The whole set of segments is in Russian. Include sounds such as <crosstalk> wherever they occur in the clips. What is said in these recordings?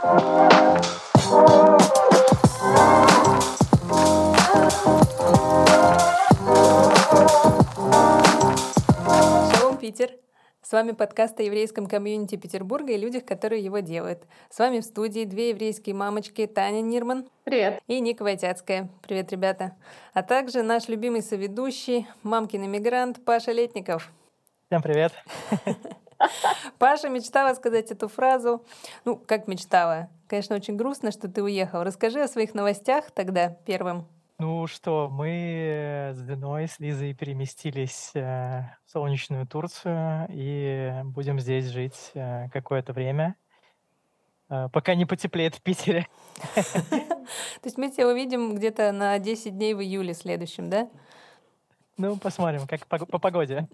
Шалом, Питер! С вами подкаст о еврейском комьюнити Петербурга и людях, которые его делают. С вами в студии две еврейские мамочки Таня Нирман. Привет. И Ника Войтяцкая. Привет, ребята. А также наш любимый соведущий, мамкин иммигрант Паша Летников. Всем привет. <laughs> Паша мечтала сказать эту фразу. Ну, как мечтала? Конечно, очень грустно, что ты уехал. Расскажи о своих новостях тогда первым. Ну что, мы с Диной, с Лизой переместились э, в солнечную Турцию и будем здесь жить э, какое-то время, э, пока не потеплеет в Питере. То есть мы тебя увидим где-то на 10 дней в июле следующем, да? Ну, посмотрим, как по, по погоде.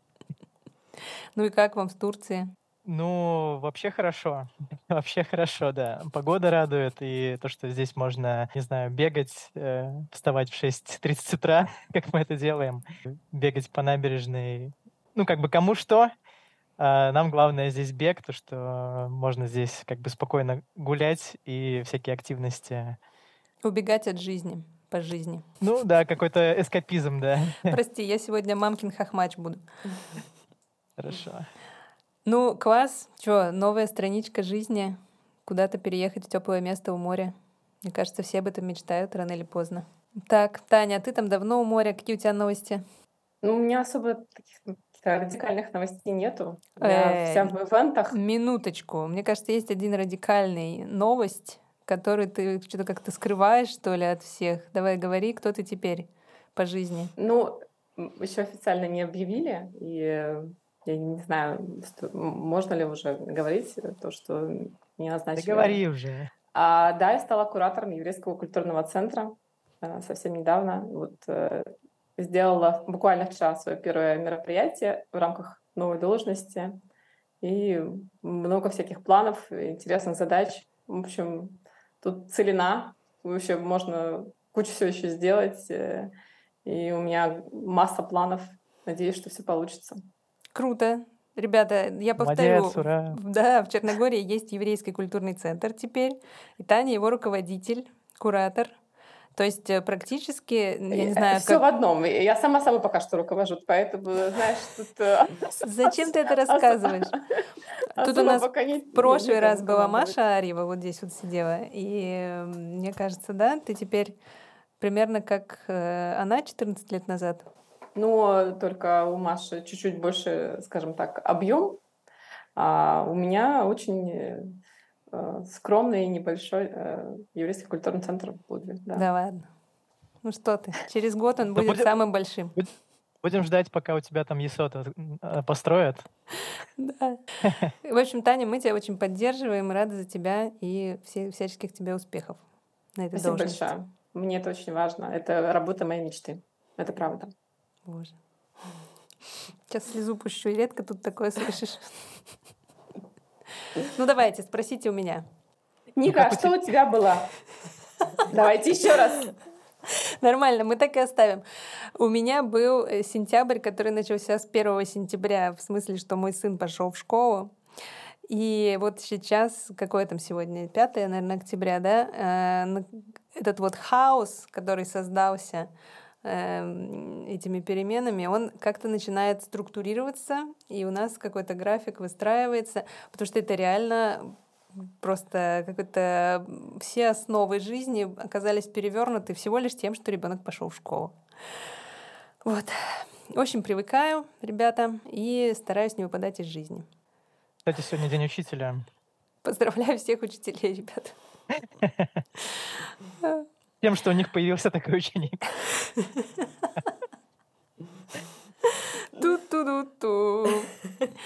Ну и как вам в Турции? Ну, вообще хорошо. <laughs> Вообще хорошо, да. Погода радует, и то, что здесь можно, не знаю, бегать, э, вставать в 6.30 утра, <laughs> как мы это делаем, бегать по набережной. Ну, как бы кому что. А нам главное здесь бег, то, что можно здесь как бы спокойно гулять и всякие активности. Убегать от жизни, по жизни. Ну да, какой-то эскапизм, да. Прости, я сегодня мамкин хохмач буду. <laughs> Хорошо. Ну, класс. Чё, новая страничка жизни. Куда-то переехать в теплое место у моря. Мне кажется, все об этом мечтают рано или поздно. Так, Таня, а ты там давно у моря? Какие у тебя новости? Ну, у меня особо таких радикальных новостей нету. Я вся в ивентах. Минуточку. Мне кажется, есть один радикальный новость, который ты что-то как-то скрываешь, что ли, от всех. Давай говори, кто ты теперь по жизни. Ну, еще официально не объявили, и я не знаю, можно ли уже говорить то, что не назначили. Да говори уже. А, да, я стала куратором еврейского культурного центра а, совсем недавно. Вот э, сделала буквально вчера свое первое мероприятие в рамках новой должности. И много всяких планов, интересных задач. В общем, тут целина. Вообще можно кучу всего еще сделать. Э, и у меня масса планов. Надеюсь, что все получится. Круто. Ребята, я повторю, Молодец, ура. да, в Черногории есть еврейский культурный центр теперь, и Таня его руководитель, куратор. То есть э, практически, я не знаю, Все как... в одном. Я сама собой пока что руковожу, поэтому, знаешь, тут... э, Зачем ты это рассказываешь? Тут у нас в прошлый раз была. Маша Арьева, вот здесь вот сидела. И э, мне кажется, да, ты теперь примерно как э, она 14 лет назад. Но только у Маши чуть-чуть больше, скажем так, объем, а у меня очень э, скромный небольшой э, еврейский культурный центр в Будве. Да. Да ладно. Ну что ты, через год он будет самым большим. Будем ждать, пока у тебя там ЕСОТ э, построят. Да. В общем, Таня, мы тебя очень поддерживаем, рады за тебя и все, всяческих тебе успехов на этой Спасибо должности. большое. Мне это очень важно. Это работа моей мечты. Это правда. Боже. Сейчас слезу пущу, редко тут такое слышишь. Ну давайте, спросите у меня. Ника, а что у тебя было? Давайте еще раз. Нормально, мы так и оставим. У меня был э, сентябрь, который начался с 1 сентября, в смысле, что мой сын пошел в школу. И вот сейчас, какое там сегодня, 5, наверное, октября, да, э, этот вот хаос, который создался этими переменами, он как-то начинает структурироваться, и у нас какой-то график выстраивается, потому что это реально просто какой-то все основы жизни оказались перевернуты всего лишь тем, что ребенок пошел в школу. Вот. В общем, привыкаю, ребята, и стараюсь не выпадать из жизни. Кстати, сегодня день учителя. Поздравляю всех учителей, ребят. <laughs> Тем, что у них появился такой ученик. Ту-ту-ду-ту.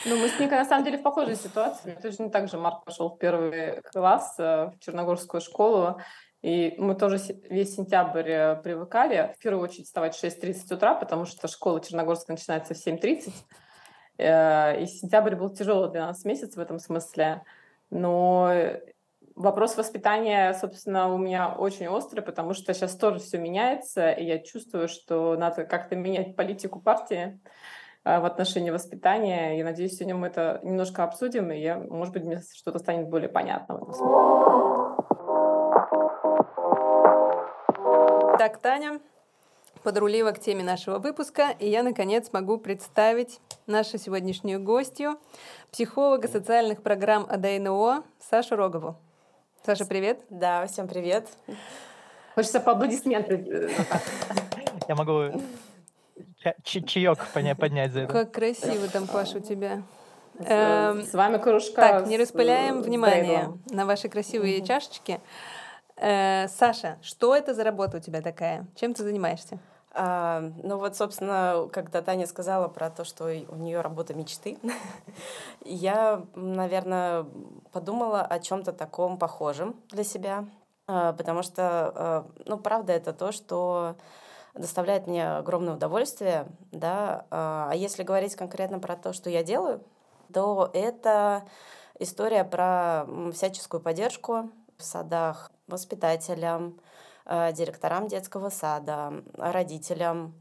Ну, мы с Никой на самом деле в похожей ситуации. Точно так же Марк пошел в первый класс э, в Черногорскую школу. И мы тоже весь сентябрь э, привыкали, в первую очередь, вставать в 6.30 утра, потому что школа Черногорская начинается в 7.30. Э, И сентябрь был тяжелый для нас месяц в этом смысле. Но Вопрос воспитания, собственно, у меня очень острый, потому что сейчас тоже все меняется, и я чувствую, что надо как-то менять политику партии э, в отношении воспитания. Я надеюсь, сегодня мы это немножко обсудим, и, я, может быть, мне что-то станет более понятно. Так, Таня подрулила к теме нашего выпуска, и я, наконец, могу представить нашу сегодняшнюю гостью, психолога социальных программ АДНО Сашу Рогову. Саша, привет. Да, всем привет. Хочется по аплодисменты. Я могу чаек поднять за это. Как красиво там, Паша, у тебя. Эм, с вами кружка. Так, не распыляем внимание на ваши красивые чашечки. Э, Саша, что это за работа у тебя такая? Чем ты занимаешься? А, ну вот, собственно, когда Таня сказала про то, что у нее работа мечты, <laughs> я, наверное, подумала о чем-то таком похожем для себя, а, потому что, а, ну, правда, это то, что доставляет мне огромное удовольствие, да. А если говорить конкретно про то, что я делаю, то это история про всяческую поддержку в садах воспитателям, директорам детского сада, родителям.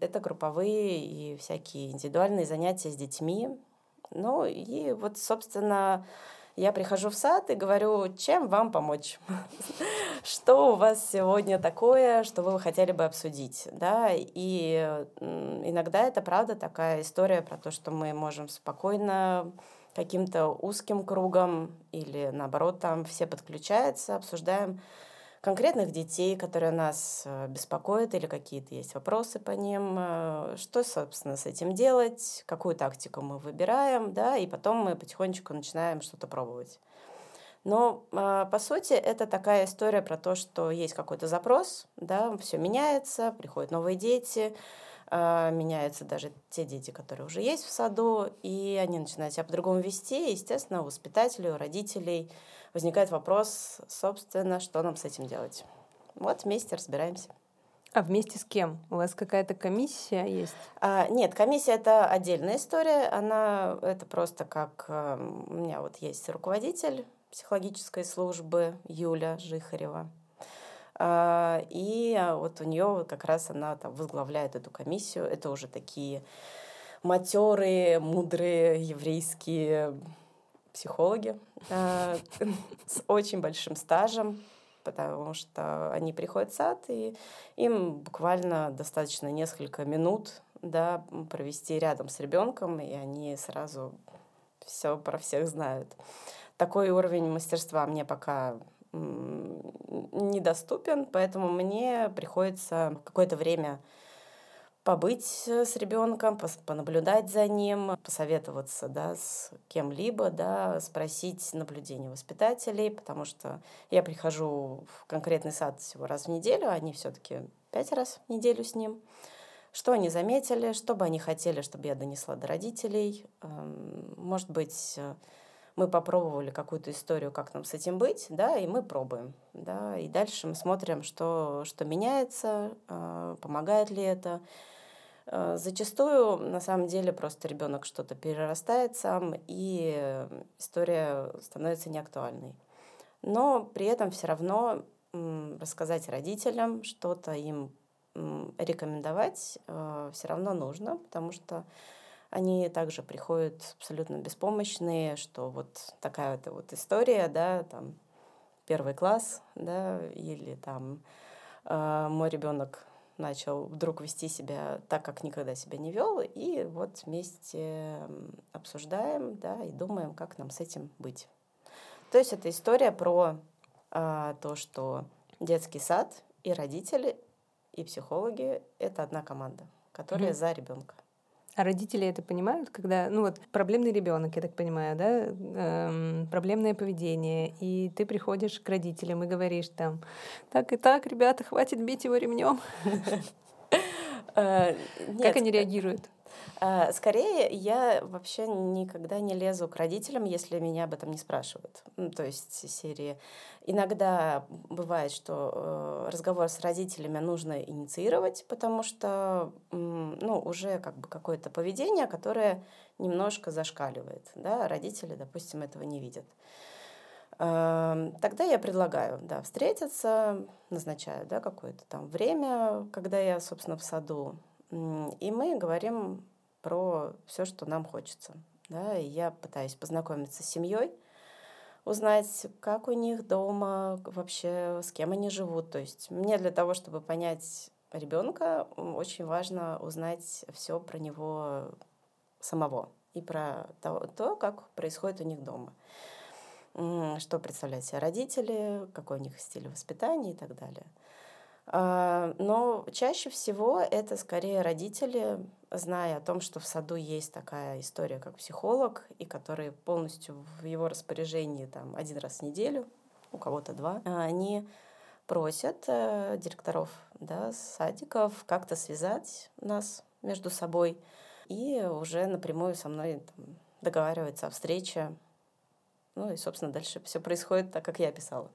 Это групповые и всякие индивидуальные занятия с детьми. Ну и вот, собственно, я прихожу в сад и говорю, чем вам помочь? <laughs> Что у вас сегодня такое, что вы хотели бы обсудить? Да? И иногда это правда такая история про то, что мы можем спокойно каким-то узким кругом или наоборот там все подключаются, обсуждаем конкретных детей, которые нас э, беспокоят или какие-то есть вопросы по ним, э, что, собственно, с этим делать, какую тактику мы выбираем, да, и потом мы потихонечку начинаем что-то пробовать. Но, э, по сути, это такая история про то, что есть какой-то запрос, да, все меняется, приходят новые дети, а, меняются даже те дети, которые уже есть в саду, и они начинают себя по-другому вести. Естественно, у воспитателей, у родителей возникает вопрос, собственно, что нам с этим делать. Вот вместе разбираемся. А вместе с кем? У вас какая-то комиссия есть? А, нет, комиссия это отдельная история. Она это просто как э, у меня вот есть руководитель психологической службы Юля Жихарева. А, и вот у нее как раз она там возглавляет эту комиссию. Это уже такие матерые, мудрые еврейские психологи а, с очень большим стажем, потому что они приходят в сад, и им буквально достаточно несколько минут да, провести рядом с ребенком, и они сразу все про всех знают. Такой уровень мастерства мне пока недоступен, поэтому мне приходится какое-то время побыть с ребенком, понаблюдать за ним, посоветоваться да, с кем-либо, да, спросить наблюдение воспитателей, потому что я прихожу в конкретный сад всего раз в неделю, а они все-таки пять раз в неделю с ним. Что они заметили, что бы они хотели, чтобы я донесла до родителей. Эм, может быть, мы попробовали какую-то историю, как нам с этим быть, да, и мы пробуем, да, и дальше мы смотрим, что, что меняется, а, помогает ли это. А, зачастую, на самом деле, просто ребенок что-то перерастает сам, и история становится неактуальной. Но при этом все равно рассказать родителям, что-то им рекомендовать а, все равно нужно, потому что они также приходят абсолютно беспомощные, что вот такая вот, вот история, да, там первый класс, да, или там э, мой ребенок начал вдруг вести себя так, как никогда себя не вел, и вот вместе обсуждаем, да, и думаем, как нам с этим быть. То есть это история про э, то, что детский сад и родители и психологи это одна команда, которая mm-hmm. за ребенка. А родители это понимают, когда, ну вот, проблемный ребенок, я так понимаю, да, эм, проблемное поведение, и ты приходишь к родителям и говоришь там, так и так, ребята, хватит бить его ремнем. Э, как они реагируют? А, скорее, я вообще никогда не лезу к родителям, если меня об этом не спрашивают. То есть серии. Иногда бывает, что э, разговор с родителями нужно инициировать, потому что ну, уже как бы какое-то поведение, которое немножко зашкаливает. Да? Родители, допустим, этого не видят. Эм, тогда я предлагаю да, встретиться, назначаю да, какое-то там время, когда я, собственно, в саду, и мы говорим про все, что нам хочется. Да, и я пытаюсь познакомиться с семьей, узнать, как у них дома, вообще с кем они живут. То есть мне для того, чтобы понять, ребенка очень важно узнать все про него самого и про то, то, как происходит у них дома. Что представляют себе родители, какой у них стиль воспитания и так далее. А, но чаще всего это скорее родители, зная о том, что в саду есть такая история, как психолог, и который полностью в его распоряжении там, один раз в неделю, у кого-то два, они просят э, директоров да, садиков как-то связать нас между собой и уже напрямую со мной там, договариваться о встрече. Ну и, собственно, дальше все происходит так, как я писала.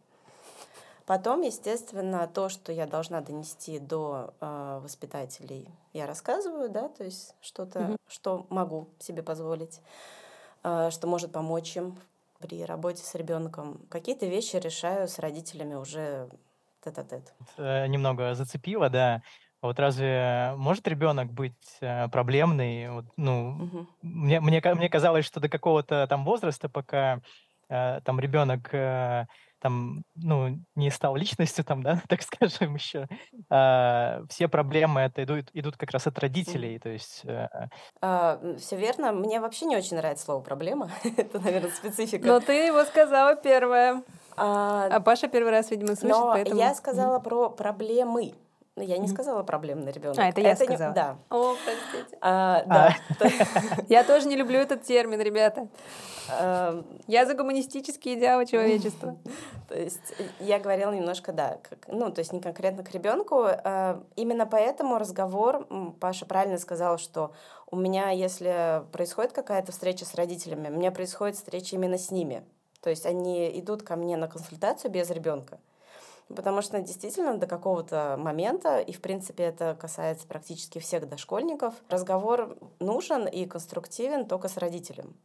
Потом, естественно, то, что я должна донести до э, воспитателей, я рассказываю, да, то есть что-то, mm-hmm. что могу себе позволить, э, что может помочь им при работе с ребенком. Какие-то вещи решаю с родителями уже тет-а-тет. Э, немного зацепило, да. Вот разве может ребенок быть э, проблемный? Вот, ну, угу. мне, мне, мне казалось, что до какого-то там возраста, пока э, там ребенок э, там, ну, не стал личностью, там, да, <laughs> так скажем, еще, а, все проблемы это идут, идут как раз от родителей, то есть... А, все верно. Мне вообще не очень нравится слово «проблема». <laughs> это, наверное, специфика. Но ты его сказала первое. А, а Паша первый раз, видимо, слышит, Но поэтому... я сказала про проблемы. Но я не сказала проблемный ребенок. А, это я это сказала. Не... Да. О, простите. А, да. А. <laughs> Я тоже не люблю этот термин, ребята. Эм, я за гуманистические идеалы человечества. <laughs> То есть я говорила немножко, да, как, ну, то есть не конкретно к ребенку. Э, именно поэтому разговор, Паша правильно сказал, что у меня, если происходит какая-то встреча с родителями, у меня происходит встреча именно с ними. То есть они идут ко мне на консультацию без ребенка. Потому что действительно до какого-то момента, и в принципе это касается практически всех дошкольников, разговор нужен и конструктивен только с родителем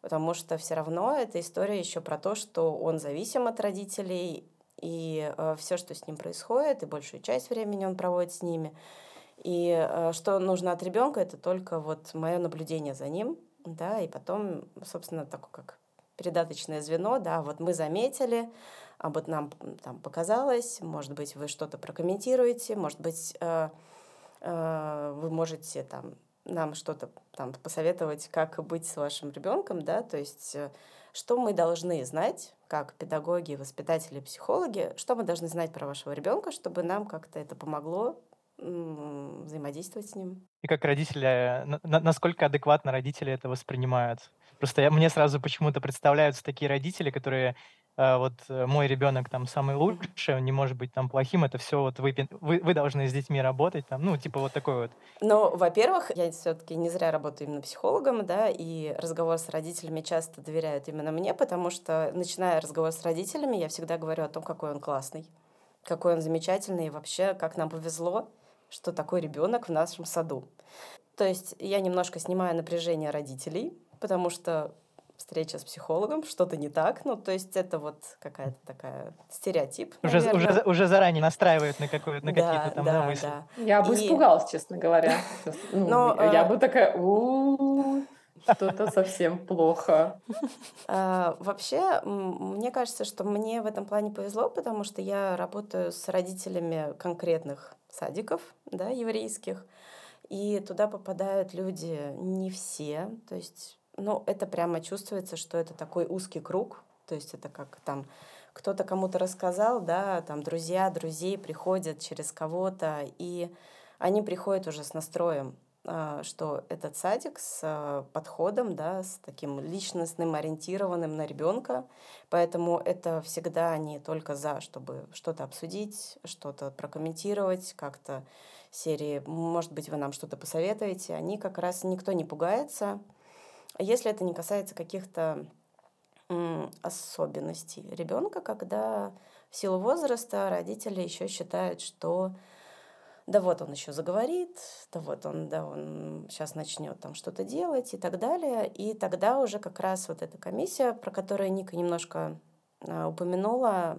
потому что все равно эта история еще про то, что он зависим от родителей, и э, все, что с ним происходит, и большую часть времени он проводит с ними. И э, что нужно от ребенка, это только вот мое наблюдение за ним, да, и потом, собственно, такое как передаточное звено, да, вот мы заметили, а вот нам там показалось, может быть, вы что-то прокомментируете, может быть, э, э, вы можете там нам что-то там посоветовать, как быть с вашим ребенком, да, то есть э, что мы должны знать, как педагоги, воспитатели, психологи, что мы должны знать про вашего ребенка, чтобы нам как-то это помогло взаимодействовать с ним. И как родители, насколько адекватно родители это воспринимают? Просто я, мне сразу почему-то представляются такие родители, которые э, вот э, мой ребенок там самый лучший, он не может быть там плохим, это все вот вы, вы, вы должны с детьми работать, там, ну, типа вот такой вот. Ну, во-первых, я все-таки не зря работаю именно психологом, да, и разговор с родителями часто доверяют именно мне, потому что, начиная разговор с родителями, я всегда говорю о том, какой он классный, какой он замечательный, и вообще, как нам повезло, что такой ребенок в нашем саду. То есть я немножко снимаю напряжение родителей, потому что встреча с психологом, что-то не так. Ну, то есть это вот какая-то такая стереотип. Уже, уже, уже заранее настраивают на, какую, на да, какие-то там да, мысли. Да. Я бы и... испугалась, честно говоря. Ну, Но, я э... бы такая, что-то совсем плохо. А, <laughs> вообще, мне кажется, что мне в этом плане повезло, потому что я работаю с родителями конкретных садиков, да, еврейских, и туда попадают люди не все, то есть, ну, это прямо чувствуется, что это такой узкий круг, то есть это как там кто-то кому-то рассказал, да, там друзья друзей приходят через кого-то, и они приходят уже с настроем, а, что этот садик с а, подходом, да, с таким личностным, ориентированным на ребенка. Поэтому это всегда не только за, чтобы что-то обсудить, что-то прокомментировать, как-то серии, может быть, вы нам что-то посоветуете. Они как раз никто не пугается. Если это не касается каких-то особенностей ребенка, когда в силу возраста родители еще считают, что да вот он еще заговорит, да вот он, да он сейчас начнет там что-то делать и так далее. И тогда уже как раз вот эта комиссия, про которую Ника немножко а, упомянула,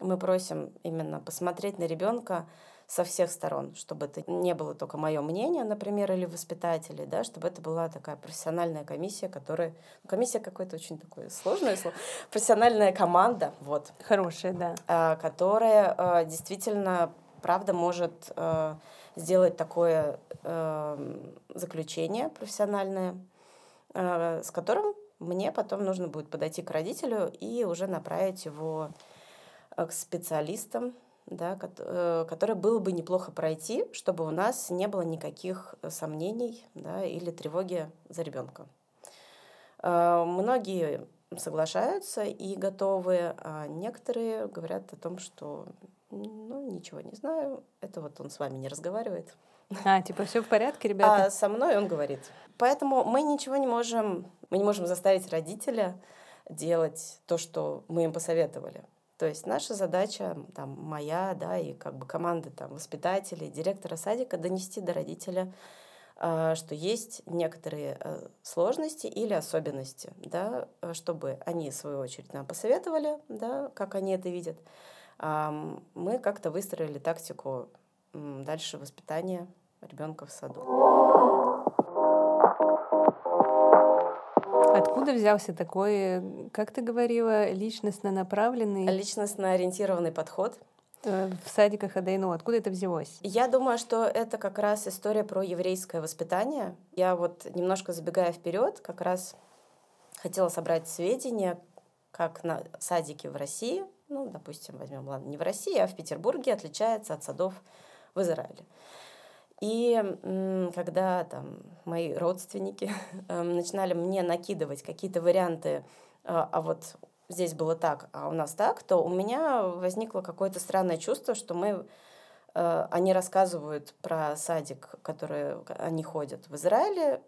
мы просим именно посмотреть на ребенка со всех сторон, чтобы это не было только мое мнение, например, или воспитателей, да, чтобы это была такая профессиональная комиссия, которая... Ну, комиссия какое-то очень такое сложное слово. <laughs> Профессиональная команда, вот. Хорошая, да. А, которая а, действительно правда может э, сделать такое э, заключение профессиональное, э, с которым мне потом нужно будет подойти к родителю и уже направить его э, к специалистам, да, э, которые было бы неплохо пройти, чтобы у нас не было никаких сомнений да, или тревоги за ребенка. Э, многие соглашаются и готовы, а некоторые говорят о том, что ну, ничего не знаю, это вот он с вами не разговаривает. А, типа, все в порядке, ребята? А со мной он говорит. Поэтому мы ничего не можем, мы не можем заставить родителя делать то, что мы им посоветовали. То есть наша задача, там, моя, да, и как бы команды там, воспитателей, директора садика донести до родителя, э, что есть некоторые э, сложности или особенности, да, чтобы они, в свою очередь, нам посоветовали, да, как они это видят. Э, мы как-то выстроили тактику дальше воспитания ребенка в саду. Откуда взялся такой, как ты говорила, личностно направленный? Личностно ориентированный подход. Э, в садиках Адайну. Откуда это взялось? Я думаю, что это как раз история про еврейское воспитание. Я вот немножко забегая вперед, как раз хотела собрать сведения, как на садики в России, ну, допустим, возьмем, ладно, не в России, а в Петербурге отличается от садов в Израиле. И когда там мои родственники <laughs> эм, начинали мне накидывать какие-то варианты, а, а вот здесь было так, а у нас так, то у меня возникло какое-то странное чувство, что мы э, они рассказывают про садик, который они ходят в Израиле,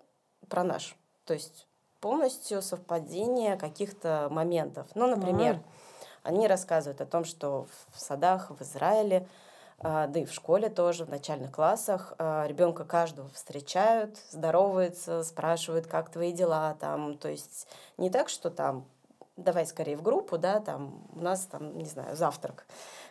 про наш. То есть полностью совпадение каких-то моментов. Ну, например, mm-hmm. они рассказывают о том, что в садах в Израиле а, да и в школе тоже, в начальных классах. А, Ребенка каждого встречают, здороваются, спрашивают, как твои дела там. То есть не так, что там давай скорее в группу, да, там у нас там, не знаю, завтрак,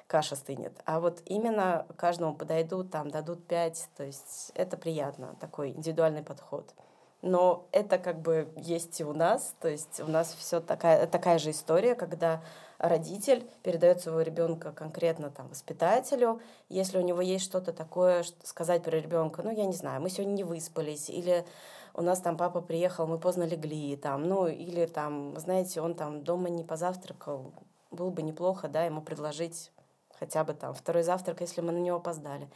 каша стынет. А вот именно каждому подойдут, там дадут пять, то есть это приятно, такой индивидуальный подход. Но это как бы есть и у нас, то есть у нас все такая, такая же история, когда родитель передает своего ребенка конкретно там воспитателю, если у него есть что-то такое сказать про ребенка, ну я не знаю, мы сегодня не выспались или у нас там папа приехал, мы поздно легли, там, ну, или там, знаете, он там дома не позавтракал, было бы неплохо, да, ему предложить хотя бы там второй завтрак, если мы на него опоздали.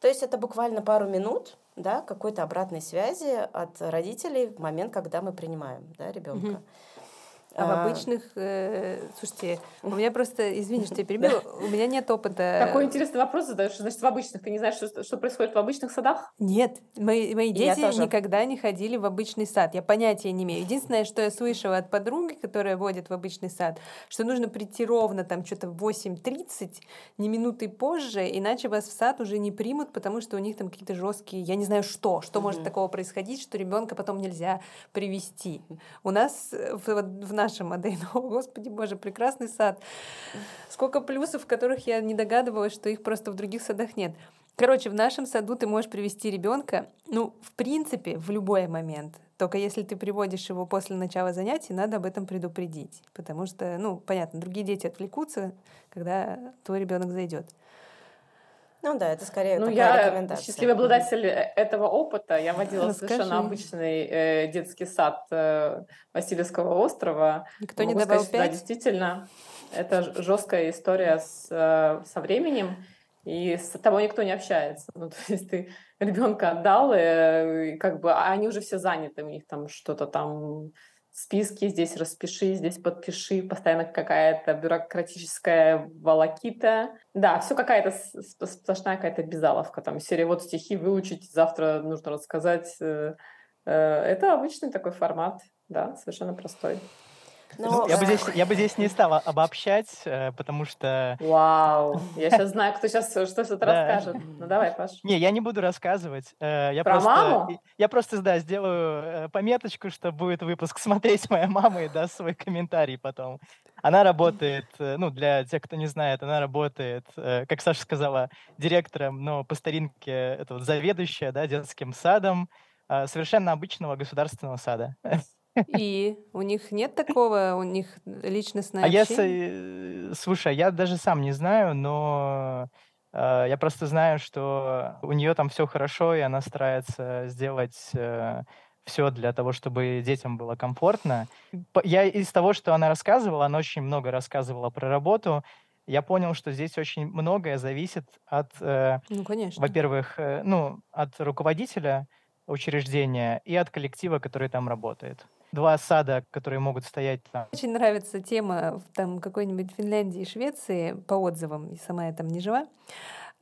То есть это буквально пару минут, да, какой-то обратной связи от родителей в момент, когда мы принимаем, да, ребенка. Mm-hmm. А, в а. обычных... Э, слушайте, у меня просто... Извини, что я перебила. <laughs> У меня нет опыта... Какой интересный вопрос задаешь. Значит, в обычных... Ты не знаешь, что, что происходит в обычных садах? Нет. Мои, мои дети никогда не ходили в обычный сад. Я понятия не имею. Единственное, что я слышала от подруги, которая водит в обычный сад, что нужно прийти ровно там что-то в 8.30, не минуты позже, иначе вас в сад уже не примут, потому что у них там какие-то жесткие... Я не знаю, что. Что mm-hmm. может такого происходить, что ребенка потом нельзя привести. У нас в, в наша модель. <laughs> О, Господи Боже, прекрасный сад. Сколько плюсов, которых я не догадывалась, что их просто в других садах нет. Короче, в нашем саду ты можешь привести ребенка, ну, в принципе, в любой момент. Только если ты приводишь его после начала занятий, надо об этом предупредить. Потому что, ну, понятно, другие дети отвлекутся, когда твой ребенок зайдет. Ну да, это скорее ну, такая я счастливый обладатель э, этого опыта. Я водила Расскажи. совершенно обычный э, детский сад э, Васильевского острова. Никто Могу не добавил сказать, 5? Да, действительно, это жесткая история с, э, со временем, и с тобой никто не общается. Ну, <laughs> то есть ты ребенка отдал, э, и как бы, а они уже все заняты, у них там что-то там списки, здесь распиши, здесь подпиши, постоянно какая-то бюрократическая волокита. Да, все какая-то сплошная какая-то безаловка. Там серия вот стихи выучить, завтра нужно рассказать. Э, э, это обычный такой формат, да, совершенно простой. Но... Я, бы здесь, я бы здесь не стала обобщать, э, потому что... Вау, я сейчас знаю, кто сейчас что-то расскажет. Ну давай, Паш. Не, я не буду рассказывать. Э, я Про просто, маму? Я просто, да, сделаю э, пометочку, что будет выпуск смотреть моя мама и даст свой комментарий потом. Она работает, ну, для тех, кто не знает, она работает, как Саша сказала, директором, но по старинке это вот заведующая, да, детским садом совершенно обычного государственного сада. И у них нет такого, у них личностное А я, общение? с- слушай, я даже сам не знаю, но Э, я просто знаю, что у нее там все хорошо, и она старается сделать э, все для того, чтобы детям было комфортно. Я из того, что она рассказывала, она очень много рассказывала про работу, я понял, что здесь очень многое зависит от, э, Ну, конечно. во-первых, э, ну, от руководителя учреждения и от коллектива, который там работает. Два сада, которые могут стоять там. Очень нравится тема в там какой-нибудь Финляндии и Швеции по отзывам, и сама я там не жива,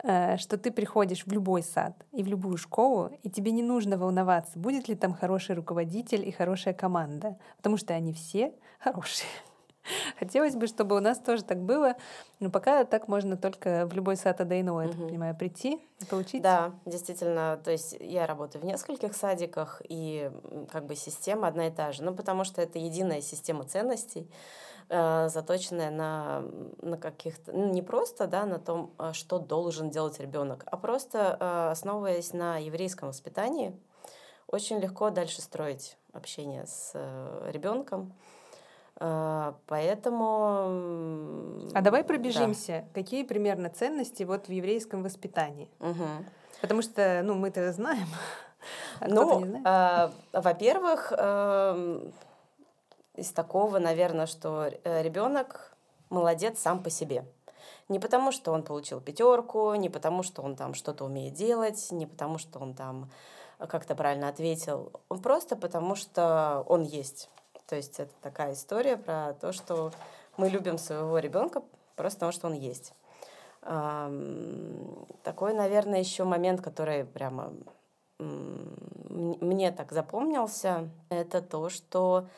э, что ты приходишь в любой сад и в любую школу, и тебе не нужно волноваться, будет ли там хороший руководитель и хорошая команда, потому что они все хорошие. <laughs> Хотелось бы, чтобы у нас тоже так было, но пока так можно только в любой сад АДНО, я так понимаю, прийти и получить. Да, действительно, то есть я работаю в нескольких садиках, и как бы система одна и та же, ну потому что это единая система ценностей, э, заточенная на, на каких-то, ну, не просто да, на том, а что должен делать ребенок, а просто э, основываясь на еврейском воспитании, очень легко дальше строить общение с э, ребенком. А, поэтому... А давай пробежимся. Да. Какие примерно ценности вот в еврейском воспитании? Угу. Потому что, ну, мы-то знаем. <laughs> А ну, э, во-первых, э, из такого, наверное, что э, ребенок молодец сам по себе. Не потому, что он получил пятерку, не потому, что он там что-то умеет делать, не потому, что он там как-то правильно ответил. Он просто потому, что он есть. То есть это такая история про то, что мы любим своего ребенка просто потому, что он есть. Такой, наверное, еще момент, который прямо мне так запомнился, это то, что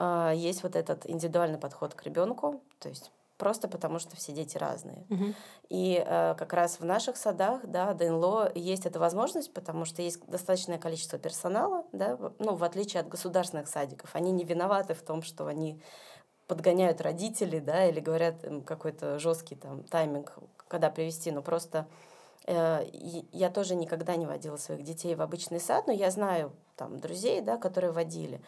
а, есть вот этот индивидуальный подход к ребенку, то есть просто потому что все дети разные. Угу. И э, как раз в наших садах, да, ДНЛО есть эта возможность, потому что есть достаточное количество персонала, да, ну, в отличие от государственных садиков. Они не виноваты в том, что они подгоняют родителей, да, или говорят какой-то жесткий там тайминг, когда привести, но просто э, я тоже никогда не водила своих детей в обычный сад, но я знаю там друзей, да, которые водили.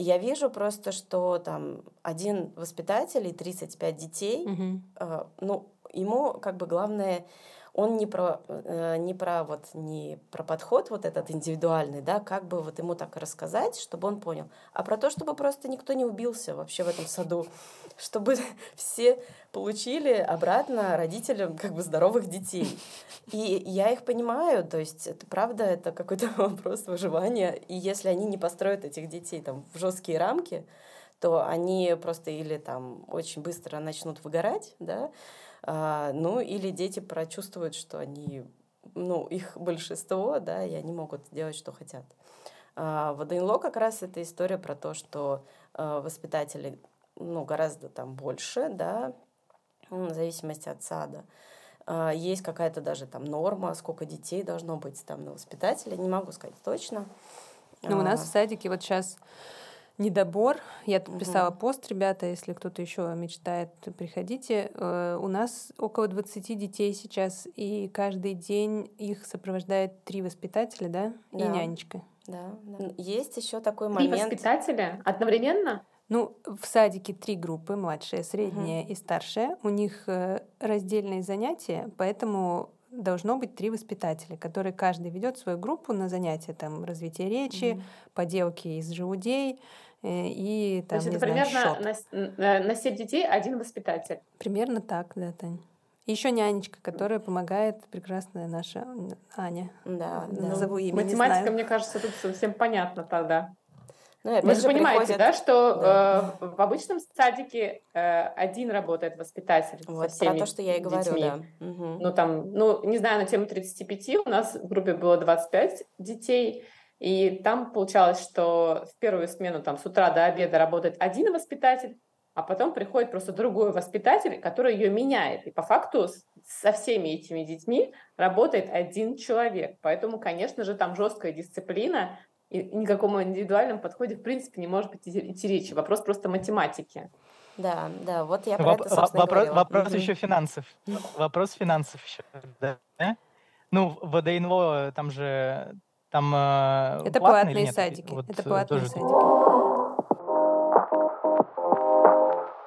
И я вижу просто, что там один воспитатель и 35 детей, угу. э, ну, ему как бы главное он не про, э, не про вот не про подход вот этот индивидуальный, да, как бы вот ему так рассказать, чтобы он понял, а про то, чтобы просто никто не убился вообще в этом саду, чтобы <laughs> все получили обратно родителям как бы здоровых детей. И я их понимаю, то есть это правда, это какой-то <laughs> вопрос выживания, и если они не построят этих детей там в жесткие рамки, то они просто или там очень быстро начнут выгорать, да, а, ну, или дети прочувствуют, что они, ну, их большинство, да, и они могут делать, что хотят. А, в ДНЛО как раз эта история про то, что а, воспитатели, ну, гораздо там больше, да, в зависимости от сада. А, есть какая-то даже там норма, сколько детей должно быть там на воспитателя, не могу сказать точно. Ну, у нас в садике вот сейчас недобор. Я тут писала пост, ребята, если кто-то еще мечтает, приходите. Э, у нас около 20 детей сейчас, и каждый день их сопровождает три воспитателя, да, да. и нянечка. Да, да. Есть еще такой три момент. Три воспитателя одновременно? Ну, в садике три группы, младшая, средняя угу. и старшая. У них э, раздельные занятия, поэтому должно быть три воспитателя, которые каждый ведет свою группу на занятия там развития речи, угу. поделки из желудей, Э, и там, То есть это примерно знаю, на, на 7 детей один воспитатель? Примерно так, да, Тань. Еще нянечка, которая помогает, прекрасная наша Аня. Да, Назову да. имя, Математика, мне кажется, тут совсем понятно тогда. Ну, Вы же понимаете, приходят... да, что да. Э, в обычном садике э, один работает воспитатель вот со всеми про то, что я и говорю, детьми. да. Угу. Ну, там, ну, не знаю, на тему 35 у нас в группе было 25 детей, и там получалось, что в первую смену там с утра до обеда работает один воспитатель, а потом приходит просто другой воспитатель, который ее меняет. И по факту со всеми этими детьми работает один человек. Поэтому, конечно же, там жесткая дисциплина, и никакому индивидуальному подходе в принципе не может быть идти речи. Вопрос просто математики. Да, да, вот я про Воп- это, собственно, вопрос, говорила. вопрос Мгм. еще финансов. Вопрос финансов еще, да? Ну, в ДНЛО там же там э, Это платные нет? садики. Вот, Это э, платные тоже- садики.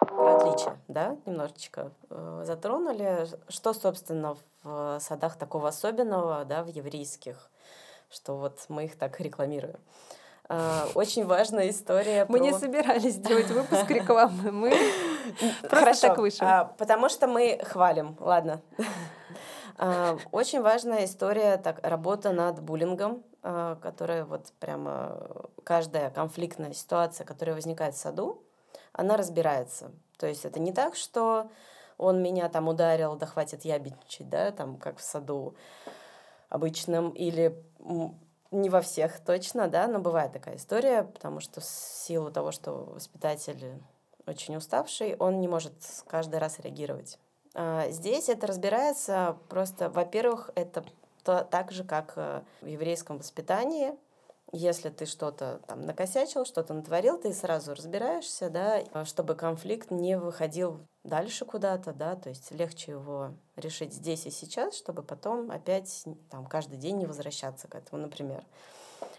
Про отличие, да, немножечко э, затронули. Что, собственно, в садах такого особенного, да, в еврейских, что вот мы их так рекламируем. Э, очень важная история. Мы про... не собирались <laughs> делать выпуск рекламы, мы просто так вышло. А, потому что мы хвалим, ладно. А, очень важная история, так, работа над буллингом, а, которая вот прямо каждая конфликтная ситуация, которая возникает в саду, она разбирается. То есть это не так, что он меня там ударил, да хватит ябедничать, да, там, как в саду обычном, или не во всех точно, да, но бывает такая история, потому что в силу того, что воспитатель очень уставший, он не может каждый раз реагировать. А здесь это разбирается просто, во-первых, это то, так же, как э, в еврейском воспитании. Если ты что-то там накосячил, что-то натворил, ты сразу разбираешься, да, чтобы конфликт не выходил дальше куда-то, да, то есть легче его решить здесь и сейчас, чтобы потом опять там каждый день не возвращаться к этому, например.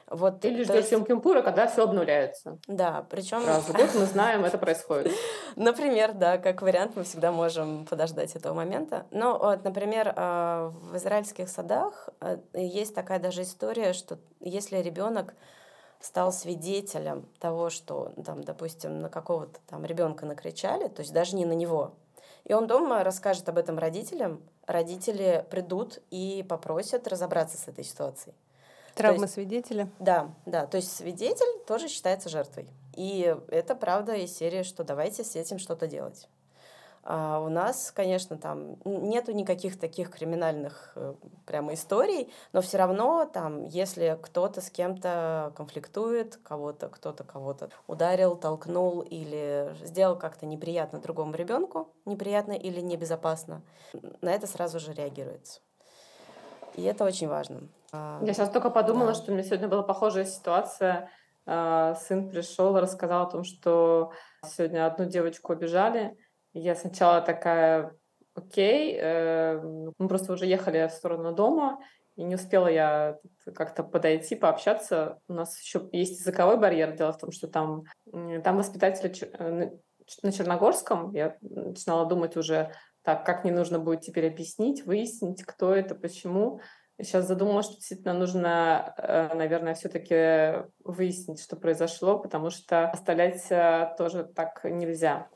Вот, Или ждешь есть... Кимпура, когда все обнуляется. Да, причем... Раз в год мы знаем, это происходит. <laughs> Например, да, как вариант, мы всегда можем подождать этого момента. Но вот, например, а, в израильских садах а, есть такая даже история, что если ребенок стал свидетелем того, что, там, допустим, на какого-то там ребенка накричали, то есть даже не на него, и он дома расскажет об этом родителям, родители придут и попросят разобраться с этой ситуацией. Травма есть, свидетеля? Да, да. То есть свидетель тоже считается жертвой. И это правда из серии, что давайте с этим что-то делать. А у нас, конечно, там нету никаких таких криминальных э, прямо историй, но все равно там, если кто-то с кем-то конфликтует, кого-то, кто-то кого-то ударил, толкнул или сделал как-то неприятно другому ребенку, неприятно или небезопасно, на это сразу же реагируется. И это очень важно. А, Я сейчас только подумала, да. что у меня сегодня была похожая ситуация. А, сын пришел рассказал о том, что сегодня одну девочку обижали. Я сначала такая, окей, э, мы просто уже ехали в сторону дома, и не успела я как-то подойти, пообщаться. У нас еще есть языковой барьер. Дело в том, что там, там воспитатели э, на Черногорском. Я начинала думать уже, так, как мне нужно будет теперь объяснить, выяснить, кто это, почему. Сейчас задумалась, что действительно нужно, э, наверное, все-таки выяснить, что произошло, потому что оставлять э, тоже так нельзя.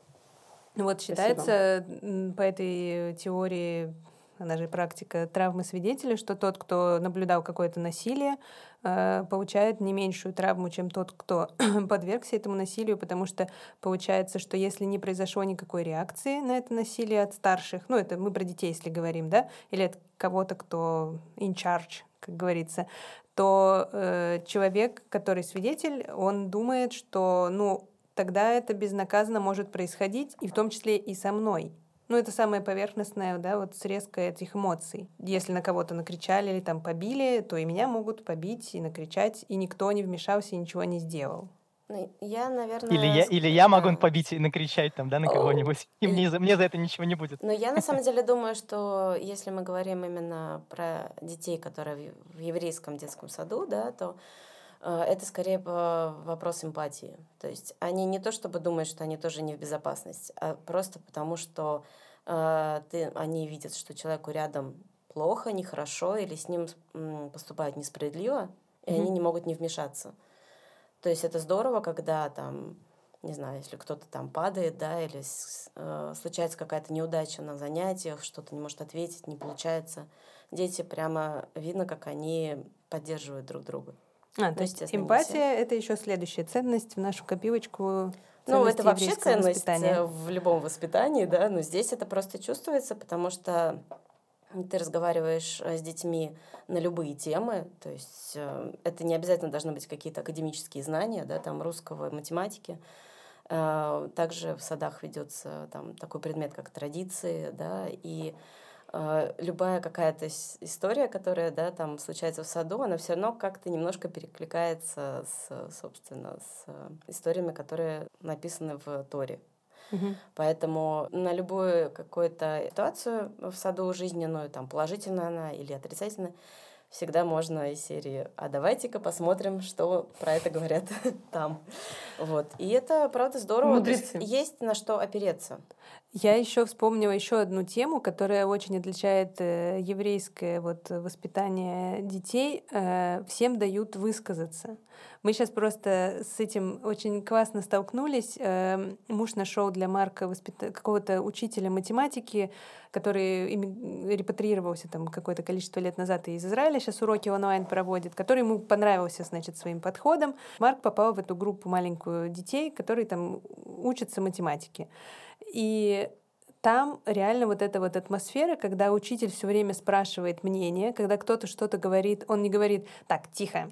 Ну вот считается Спасибо. по этой теории она же практика травмы свидетеля, что тот, кто наблюдал какое-то насилие, э, получает не меньшую травму, чем тот, кто <clears throat> подвергся этому насилию, потому что получается, что если не произошло никакой реакции на это насилие от старших, ну это мы про детей, если говорим, да, или от кого-то, кто in charge, как говорится, то э, человек, который свидетель, он думает, что, ну, тогда это безнаказанно может происходить, и в том числе и со мной. Ну, это самое поверхностное, да, вот срезка этих эмоций. Если на кого-то накричали или там побили, то и меня могут побить и накричать, и никто не вмешался и ничего не сделал. Ну, я, наверное... Или я, или я могу побить и накричать там, да, на кого-нибудь, <laughs> и мне, мне за это ничего не будет. Но я на самом <laughs> деле думаю, что если мы говорим именно про детей, которые в еврейском детском саду, да, то это скорее вопрос эмпатии. То есть они не то чтобы думают, что они тоже не в безопасности, а просто потому, что э, ты, они видят, что человеку рядом плохо, нехорошо, или с ним поступают несправедливо, и mm-hmm. они не могут не вмешаться. То есть это здорово, когда там, не знаю, если кто-то там падает, да, или э, случается какая-то неудача на занятиях, что-то не может ответить, не получается. Дети прямо видно, как они поддерживают друг друга. А, то есть эмпатия — это еще следующая ценность в нашу копилочку ну, это вообще ценность воспитания. в любом воспитании, да, но здесь это просто чувствуется, потому что ты разговариваешь э, с детьми на любые темы, то есть э, это не обязательно должны быть какие-то академические знания, да, там русского, математики. Э, также в садах ведется там такой предмет, как традиции, да, и любая какая-то история, которая, да, там случается в саду, она все равно как-то немножко перекликается с, собственно, с историями, которые написаны в Торе. Угу. Поэтому на любую какую-то ситуацию в саду жизненную, там положительная она или отрицательная, всегда можно из серии «А давайте-ка посмотрим, что про это говорят <laughs> там». Вот. И это, правда, здорово. Есть, есть на что опереться. Я еще вспомнила еще одну тему, которая очень отличает э, еврейское вот воспитание детей. Э, всем дают высказаться. Мы сейчас просто с этим очень классно столкнулись. Э, муж нашел для Марка воспит... какого-то учителя математики, который репатриировался там какое-то количество лет назад из Израиля, сейчас уроки онлайн проводит, который ему понравился, значит, своим подходом. Марк попал в эту группу маленькую детей, которые там учатся математике. И там реально вот эта вот атмосфера, когда учитель все время спрашивает мнение, когда кто-то что-то говорит, он не говорит «так, тихо,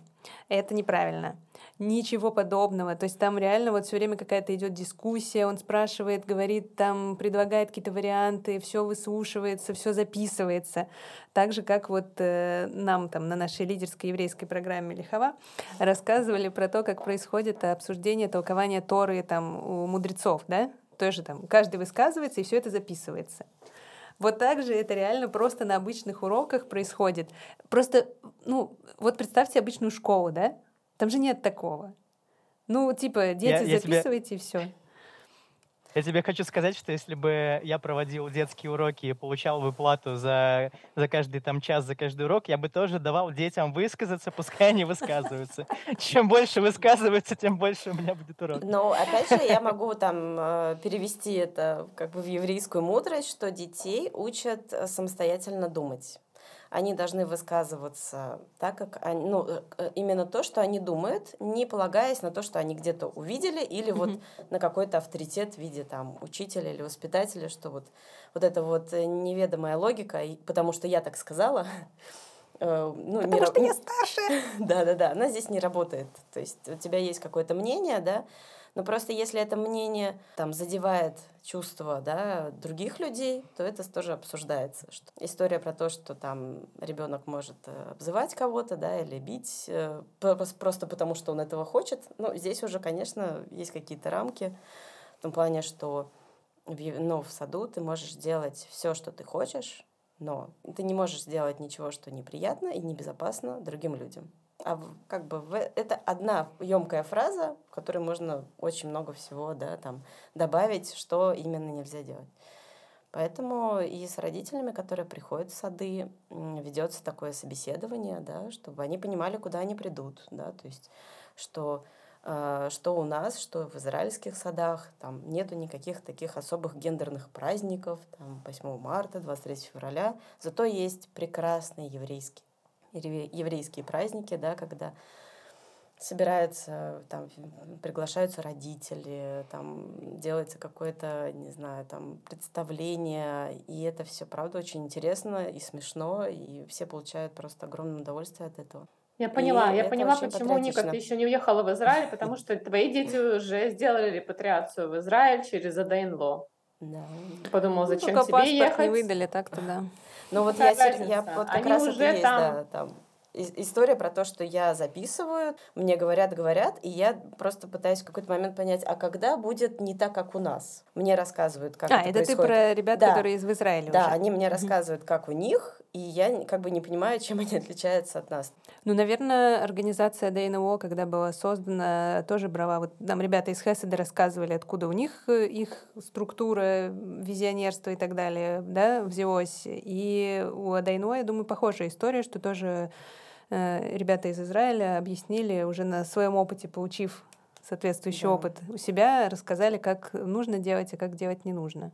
это неправильно». Ничего подобного. То есть там реально вот все время какая-то идет дискуссия, он спрашивает, говорит, там предлагает какие-то варианты, все выслушивается, все записывается. Так же, как вот э, нам там на нашей лидерской еврейской программе Лихова рассказывали про то, как происходит обсуждение толкования Торы там у мудрецов, да? Тоже там каждый высказывается, и все это записывается. Вот так же это реально просто на обычных уроках происходит. Просто, ну, вот представьте обычную школу, да? Там же нет такого. Ну, типа, дети, я, я записывайте, тебе... и все. Я тебе хочу сказать, что если бы я проводил детские уроки и получал выплату за, за каждый там час, за каждый урок, я бы тоже давал детям высказаться, пускай они высказываются. <laughs> Чем больше высказываются, тем больше у меня будет урок. Но опять же, я могу там э, перевести это как бы в еврейскую мудрость, что детей учат э, самостоятельно думать они должны высказываться так, как они, ну, э, э, именно то, что они думают, не полагаясь на то, что они где-то увидели, или вот на какой-то авторитет в виде там учителя или воспитателя, что вот, вот эта вот э, неведомая логика, потому что я так сказала, <laughs> ну, Потому не что я <laughs> старше. Да-да-да, она здесь не работает. То есть у тебя есть какое-то мнение, да, но просто если это мнение там задевает чувства да, других людей, то это тоже обсуждается. Что история про то, что там ребенок может э, обзывать кого-то, да, или бить э, просто потому, что он этого хочет. Ну, здесь уже, конечно, есть какие-то рамки в том плане, что в, ну, в саду ты можешь делать все, что ты хочешь, но ты не можешь сделать ничего, что неприятно и небезопасно другим людям а как бы в, это одна емкая фраза, в которой можно очень много всего да, там, добавить, что именно нельзя делать. Поэтому и с родителями, которые приходят в сады, ведется такое собеседование, да, чтобы они понимали, куда они придут, да, то есть что э, что у нас, что в израильских садах, там нету никаких таких особых гендерных праздников, там 8 марта, 23 февраля, зато есть прекрасные еврейские еврейские праздники, да, когда собираются, там, приглашаются родители, там, делается какое-то, не знаю, там, представление, и это все, правда, очень интересно и смешно, и все получают просто огромное удовольствие от этого. Я поняла, и я поняла, почему Ника ты еще не уехала в Израиль, потому что твои дети <laughs> уже сделали репатриацию в Израиль через АДНЛО. Да. Подумала, зачем ну, тебе ехать? не выдали, так-то да. Ну вот я, я вот как Они раз уже это там... есть, да, там история про то, что я записываю, мне говорят, говорят, и я просто пытаюсь в какой-то момент понять, а когда будет не так, как у нас? Мне рассказывают, как а, это, это происходит. ты про ребят, да. которые из Израиля Да, уже. они мне рассказывают, как у них, и я как бы не понимаю, чем они отличаются от нас. Ну, наверное, организация ДНО, когда была создана, тоже брала. Вот нам ребята из Хеседа рассказывали, откуда у них э, их структура, визионерство и так далее, да, взялось. И у ДНО, я думаю, похожая история, что тоже ребята из Израиля объяснили, уже на своем опыте, получив соответствующий да. опыт у себя, рассказали, как нужно делать, а как делать не нужно.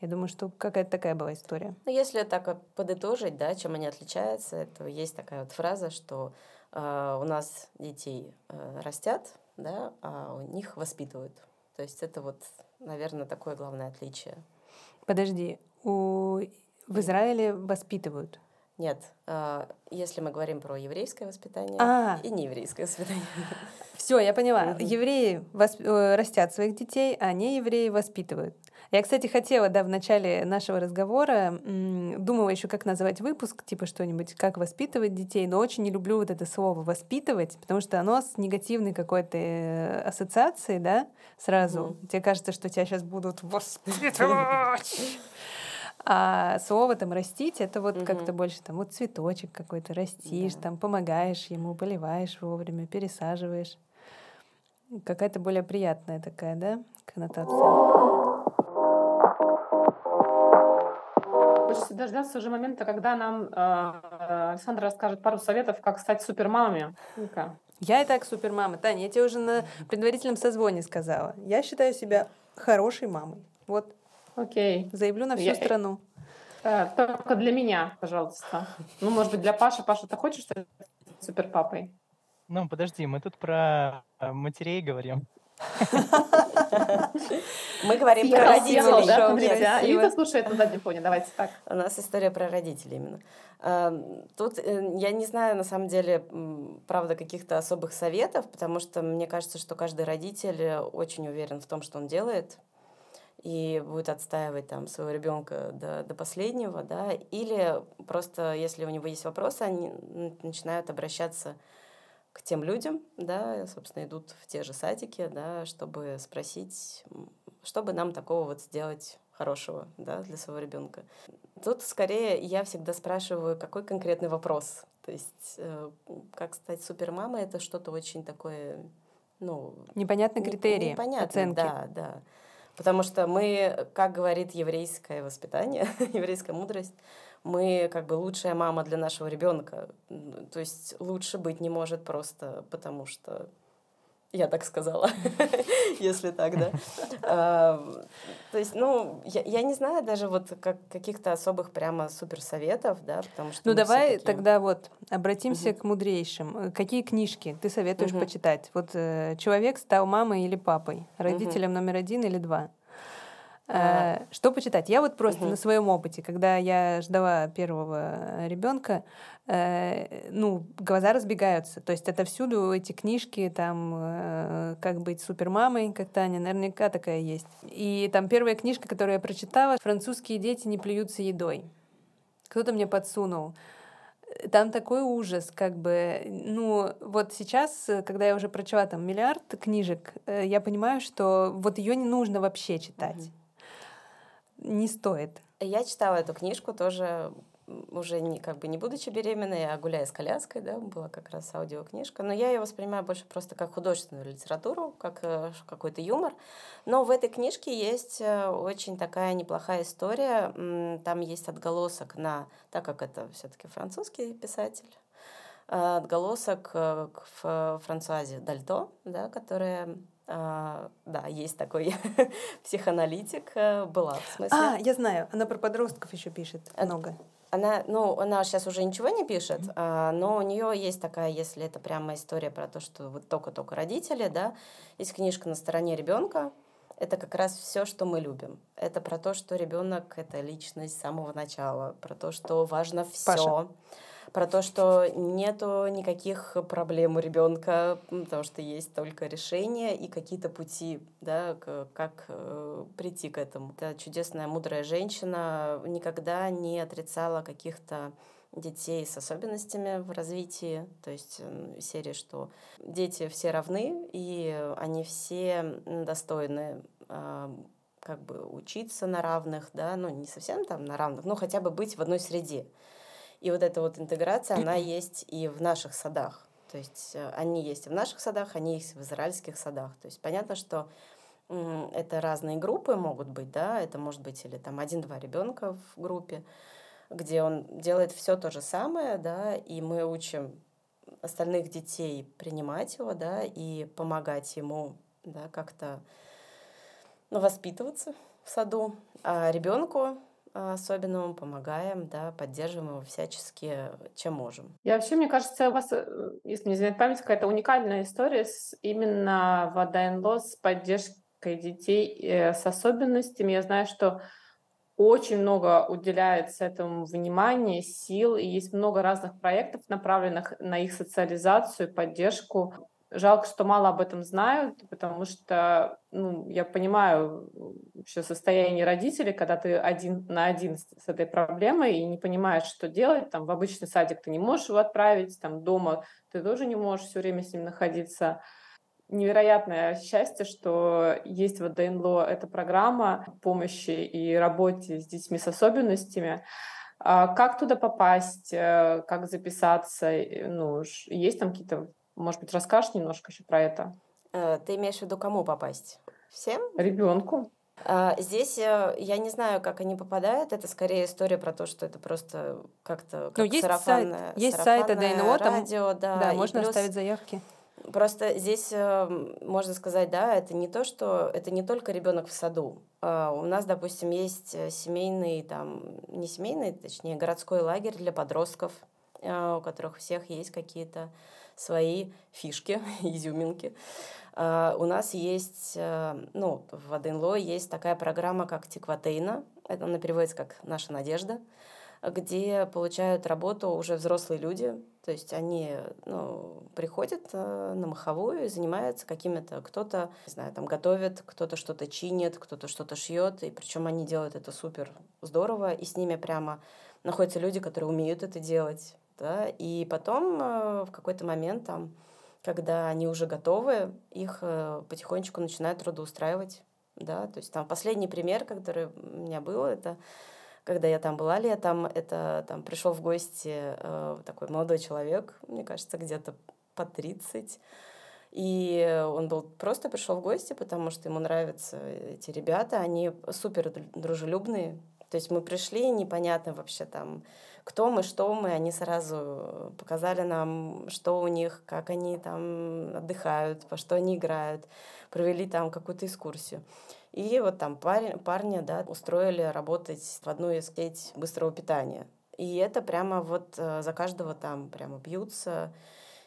Я думаю, что какая-то такая была история. Ну, если так подытожить, да, чем они отличаются, то есть такая вот фраза, что э, у нас детей э, растят, да, а у них воспитывают. То есть это вот, наверное, такое главное отличие. Подожди, у... в Израиле воспитывают? Нет, а, если мы говорим про еврейское воспитание а. и нееврейское воспитание. <laughs> Все, я поняла. Евреи восп... Э, растят своих детей, а не евреи воспитывают. Я, кстати, хотела, да, в начале нашего разговора, думала еще, как назвать выпуск, типа что-нибудь, как воспитывать детей, но очень не люблю вот это слово «воспитывать», потому что оно с негативной какой-то э, ассоциацией, да, сразу. Mm. Тебе кажется, что тебя сейчас будут <laughs> воспитывать. <laughs> А слово там растить это вот угу. как-то больше там вот цветочек какой-то растишь, да. там помогаешь ему, поливаешь вовремя, пересаживаешь. Какая-то более приятная такая, да, коннотация. Хочется дождаться уже момента, когда нам э, Александра расскажет пару советов, как стать супермамами. Я и так супермама. Таня, я тебе уже на предварительном созвоне сказала. Я считаю себя хорошей мамой. Вот. Окей. Заявлю на всю я... страну. Э, только для меня, пожалуйста. Ну, может быть, для Паши. Паша, ты хочешь стать суперпапой? Ну, подожди, мы тут про э, матерей говорим. Мы говорим про родителей. Юта слушает на заднем фоне, давайте так. У нас история про родителей именно. Тут э, я не знаю, на самом деле, правда, каких-то особых советов, потому что мне кажется, что каждый родитель очень уверен в том, что он делает, и будет отстаивать там своего ребенка до, до последнего, да, или просто, если у него есть вопросы, они начинают обращаться к тем людям, да, собственно, идут в те же садики, да, чтобы спросить, чтобы нам такого вот сделать хорошего, да, для своего ребенка. Тут скорее я всегда спрашиваю, какой конкретный вопрос. То есть, э, как стать супермамой, это что-то очень такое, ну... Непонятные критерии непонятно, оценки. Да, да. Потому что мы, как говорит еврейское воспитание, <laughs> еврейская мудрость, мы как бы лучшая мама для нашего ребенка. То есть лучше быть не может просто потому, что я так сказала, <laughs> если так, да. <laughs> А, то есть, ну, я, я не знаю даже вот как, каких-то особых прямо суперсоветов, да, потому что... Ну, давай тогда вот обратимся к мудрейшим. Какие книжки ты советуешь почитать? Вот э, человек стал мамой или папой, родителем номер один или два? А. Что почитать? Я вот просто угу. на своем опыте, когда я ждала первого ребенка, э, ну, глаза разбегаются. То есть это всюду эти книжки, там, э, как быть супермамой, как Таня, наверняка такая есть. И там первая книжка, которую я прочитала, «Французские дети не плюются едой». Кто-то мне подсунул. Там такой ужас, как бы, ну, вот сейчас, когда я уже прочла там миллиард книжек, э, я понимаю, что вот ее не нужно вообще читать. Не стоит. Я читала эту книжку тоже уже не, как бы не будучи беременной, а гуляя с коляской, да, была как раз аудиокнижка. Но я ее воспринимаю больше просто как художественную литературу, как э, какой-то юмор. Но в этой книжке есть э, очень такая неплохая история. Там есть отголосок на, так как это все-таки французский писатель, э, отголосок к Франсуазе Дальто, да, которая а, да, есть такой <laughs> психоаналитик, э, была в смысле. А, я знаю, она про подростков еще пишет много. Она, ну, она сейчас уже ничего не пишет, mm-hmm. а, но у нее есть такая, если это прямо история про то, что вот только-только родители, да, есть книжка на стороне ребенка. Это как раз все, что мы любим. Это про то, что ребенок это личность с самого начала, про то, что важно все про то, что нету никаких проблем у ребенка, потому что есть только решения и какие-то пути, да, как э, прийти к этому. Это чудесная, мудрая женщина никогда не отрицала каких-то детей с особенностями в развитии, то есть серии, что дети все равны, и они все достойны а, как бы учиться на равных, да, ну не совсем там на равных, но хотя бы быть в одной среде. И вот эта вот интеграция, она есть и в наших садах. То есть э, они есть в наших садах, они есть в израильских садах. То есть понятно, что это разные группы могут быть, да, это может быть или там один-два ребенка в группе, где он делает все то же самое, да, и мы учим остальных детей принимать его, да, и помогать ему, да, как-то ну, воспитываться в саду, а ребенку а, особенному, помогаем, да, поддерживаем его всячески, чем можем. Я вообще, мне кажется, у вас, э, если не изменяет память, какая-то уникальная история с, именно в АДНЛО с поддержкой детей э, с особенностями. Я знаю, что очень много уделяется этому внимания, сил, и есть много разных проектов, направленных на их социализацию, поддержку. Жалко, что мало об этом знают, потому что ну, я понимаю еще состояние родителей, когда ты один на один с, этой проблемой и не понимаешь, что делать. Там в обычный садик ты не можешь его отправить, там дома ты тоже не можешь все время с ним находиться. Невероятное счастье, что есть в ДНЛО эта программа помощи и работе с детьми с особенностями. А как туда попасть, э, как записаться? Ну, есть там какие-то может быть, расскажешь немножко еще про это? Э, ты имеешь в виду кому попасть? Всем? Ребенку. А, здесь э, я не знаю, как они попадают. Это скорее история про то, что это просто как-то как ну, есть сайт, есть сайт ДНО, там, радио, да, да можно плюс... оставить заявки. Просто здесь можно сказать, да, это не то, что это не только ребенок в саду. У нас, допустим, есть э, семейный, там, не семейный, точнее, городской лагерь для подростков, э, у которых у всех есть какие-то свои фишки, <laughs> изюминки. А, у нас есть, э, ну, в Аденло есть такая программа, как Тикватейна, это она переводится как «Наша надежда», где получают работу уже взрослые люди, то есть они ну, приходят э, на маховую и занимаются какими-то, кто-то, не знаю, там готовит, кто-то что-то чинит, кто-то что-то шьет, и причем они делают это супер здорово, и с ними прямо находятся люди, которые умеют это делать, да, и потом э, в какой-то момент там, когда они уже готовы, их э, потихонечку начинают трудоустраивать, да, то есть там последний пример, который у меня был, это когда я там была летом, это там пришел в гости э, такой молодой человек, мне кажется, где-то по 30. И он был просто пришел в гости, потому что ему нравятся эти ребята, они супер дружелюбные. То есть мы пришли, непонятно вообще там, кто мы, что мы, они сразу показали нам, что у них, как они там отдыхают, по что они играют, провели там какую-то экскурсию. И вот там парень, парня да, устроили работать в одну из сеть быстрого питания. И это прямо вот э, за каждого там прямо бьются.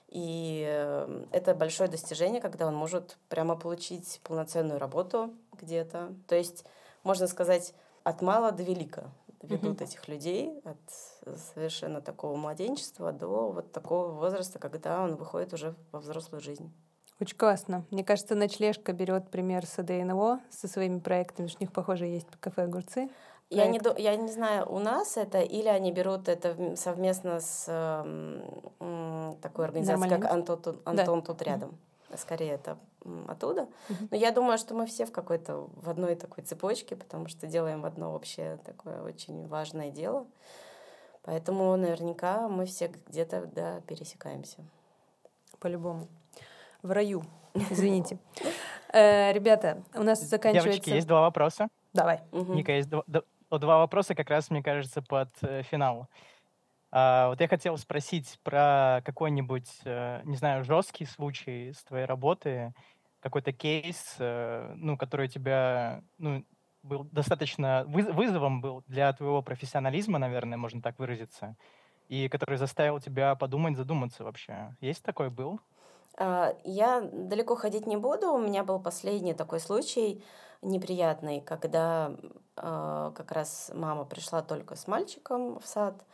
И э, это большое достижение, когда он может прямо получить полноценную работу где-то. То есть, можно сказать, от мала до велика ведут mm-hmm. этих людей, от совершенно такого младенчества до вот такого возраста, когда он выходит уже во взрослую жизнь. Очень классно. Мне кажется, ночлежка берет пример с АДНО со своими проектами, у них, похоже, есть кафе «Огурцы». Я не, я не знаю, у нас это, или они берут это совместно с э, такой организацией, Нормально. как Антон, Антон да. тут рядом. Скорее, это оттуда. Mm-hmm. Но я думаю, что мы все в какой-то, в одной такой цепочке, потому что делаем одно общее такое очень важное дело. Поэтому наверняка мы все где-то да, пересекаемся. По-любому в раю. <laughs> Извините. Э, ребята, у нас заканчивается... Девочки, есть два вопроса. Давай. Ника, есть два, два вопроса как раз, мне кажется, под э, финал. А, вот я хотел спросить про какой-нибудь, э, не знаю, жесткий случай с твоей работы, какой-то кейс, ну, который тебя, ну, был достаточно вызовом был для твоего профессионализма, наверное, можно так выразиться, и который заставил тебя подумать, задуматься вообще. Есть такой был? А, я далеко ходить не буду. У меня был последний такой случай неприятный, когда э, как раз мама пришла только с мальчиком в сад,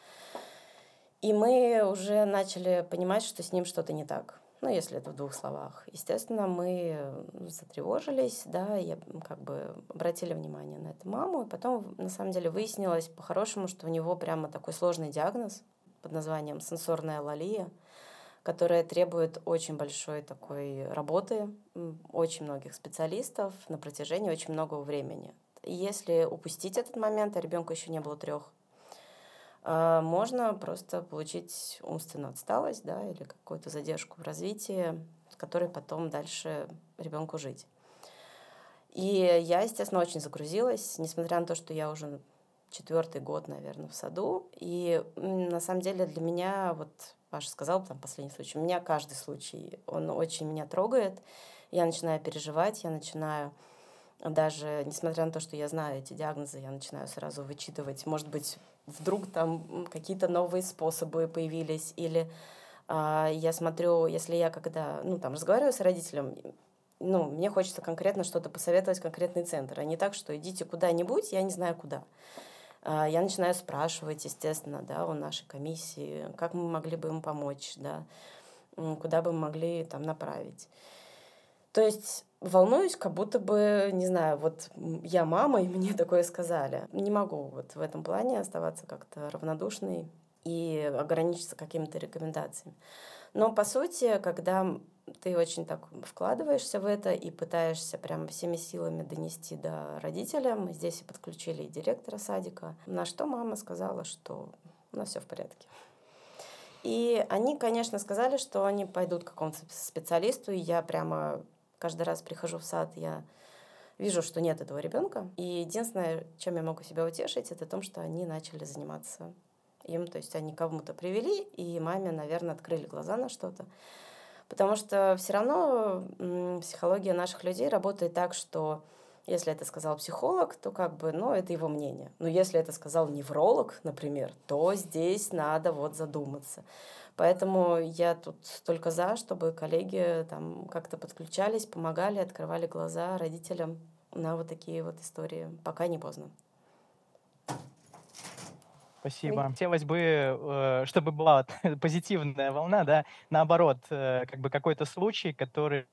и мы уже начали понимать, что с ним что-то не так. Ну, если это в двух словах. Естественно, мы затревожились, да, и как бы обратили внимание на эту маму, и потом, на самом деле, выяснилось по-хорошему, что у него прямо такой сложный диагноз под названием сенсорная лалия – которая требует очень большой такой работы, очень многих специалистов на протяжении очень многого времени. Если упустить этот момент, а ребенку еще не было трех, а, можно просто получить умственную отсталость да, или какую-то задержку в развитии, с которой потом дальше ребенку жить. И я, естественно, очень загрузилась, несмотря на то, что я уже четвертый год, наверное, в саду. И на самом деле для меня вот Паша сказал, там, последний случай. У меня каждый случай, он очень меня трогает. Я начинаю переживать, я начинаю даже, несмотря на то, что я знаю эти диагнозы, я начинаю сразу вычитывать, может быть, вдруг там какие-то новые способы появились, или э, я смотрю, если я когда, ну, там, разговариваю с родителем, ну, мне хочется конкретно что-то посоветовать, конкретный центр, а не так, что идите куда-нибудь, я не знаю куда. А, я начинаю спрашивать, естественно, да, у нашей комиссии, как мы могли бы им помочь, да, куда бы мы могли там направить. То есть волнуюсь, как будто бы, не знаю, вот я мама, и мне <laughs> такое сказали. Не могу вот в этом плане оставаться как-то равнодушной и ограничиться какими-то рекомендациями. Но по сути, когда ты очень так вкладываешься в это и пытаешься прям всеми силами донести до родителя. Мы здесь и подключили и директора садика. На что мама сказала, что у нас все в порядке. И они, конечно, сказали, что они пойдут к какому-то специалисту, и я прямо каждый раз прихожу в сад, я вижу, что нет этого ребенка. И единственное, чем я могу себя утешить, это том, что они начали заниматься им. То есть они кому-то привели, и маме, наверное, открыли глаза на что-то. Потому что все равно психология наших людей работает так, что если это сказал психолог, то как бы, ну, это его мнение. Но если это сказал невролог, например, то здесь надо вот задуматься. Поэтому я тут только за, чтобы коллеги там как-то подключались, помогали, открывали глаза родителям на вот такие вот истории, пока не поздно. Спасибо. Хотелось бы, э, чтобы была <laughs> позитивная волна, да, наоборот, э, как бы какой-то случай, который,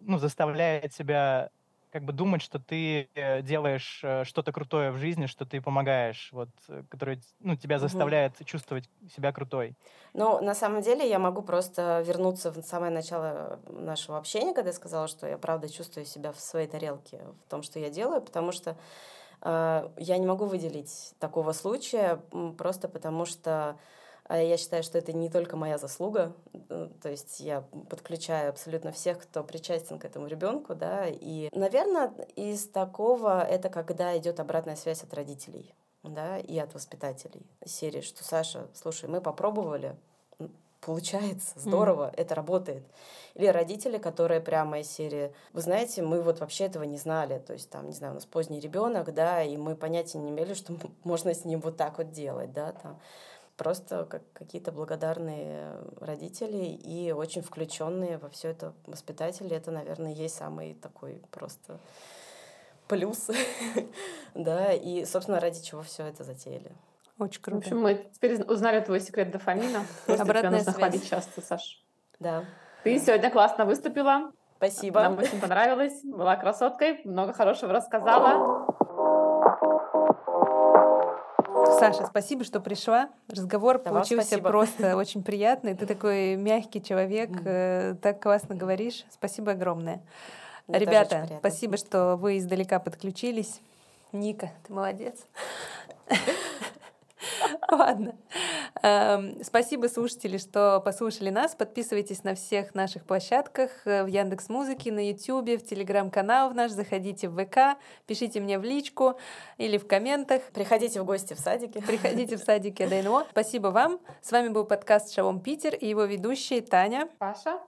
ну, заставляет себя как бы думать, что ты э, делаешь что-то крутое в жизни, что ты помогаешь, вот, который, ну, тебя заставляет угу. чувствовать себя крутой. Ну, на самом деле я могу просто вернуться в самое начало нашего общения, когда я сказала, что я правда чувствую себя в своей тарелке, в том, что я делаю, потому что а, я не могу выделить такого случая просто потому, что я считаю, что это не только моя заслуга, то есть я подключаю абсолютно всех, кто причастен к этому ребенку, да, и, наверное, из такого это когда идет обратная связь от родителей, да, и от воспитателей серии, что Саша, слушай, мы попробовали, получается, здорово, mm. это работает. Или родители, которые прямо из серии, вы знаете, мы вот вообще этого не знали, то есть там, не знаю, у нас поздний ребенок, да, и мы понятия не имели, что можно с ним вот так вот делать, да, там просто как какие-то благодарные родители и очень включенные во все это воспитатели. Это, наверное, есть самый такой просто плюс, <laughs> да, и, собственно, ради чего все это затеяли. Очень круто. В общем, мы теперь узнали твой секрет дофамина. <laughs> Обратная нужно хвалить часто, Саш. Да. Ты сегодня классно выступила. Спасибо. Нам очень понравилось. Была красоткой, много хорошего рассказала. Саша, спасибо, что пришла. Разговор да получился просто <laughs> очень приятный. Ты такой мягкий человек, э, так классно говоришь. Спасибо огромное. Мне Ребята, спасибо, что вы издалека подключились. Ника, ты молодец. <laughs> <laughs> Ладно. Эм, спасибо, слушатели, что послушали нас. Подписывайтесь на всех наших площадках э, в Яндекс Музыке, на Ютубе, в Телеграм-канал в наш. Заходите в ВК, пишите мне в личку или в комментах. Приходите в гости в садике. Приходите в <laughs> садике ДНО. Спасибо вам. С вами был подкаст «Шалом Питер» и его ведущие Таня. Паша.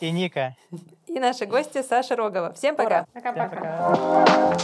И Ника. И наши гости Саша Рогова. Всем пока. Пока-пока.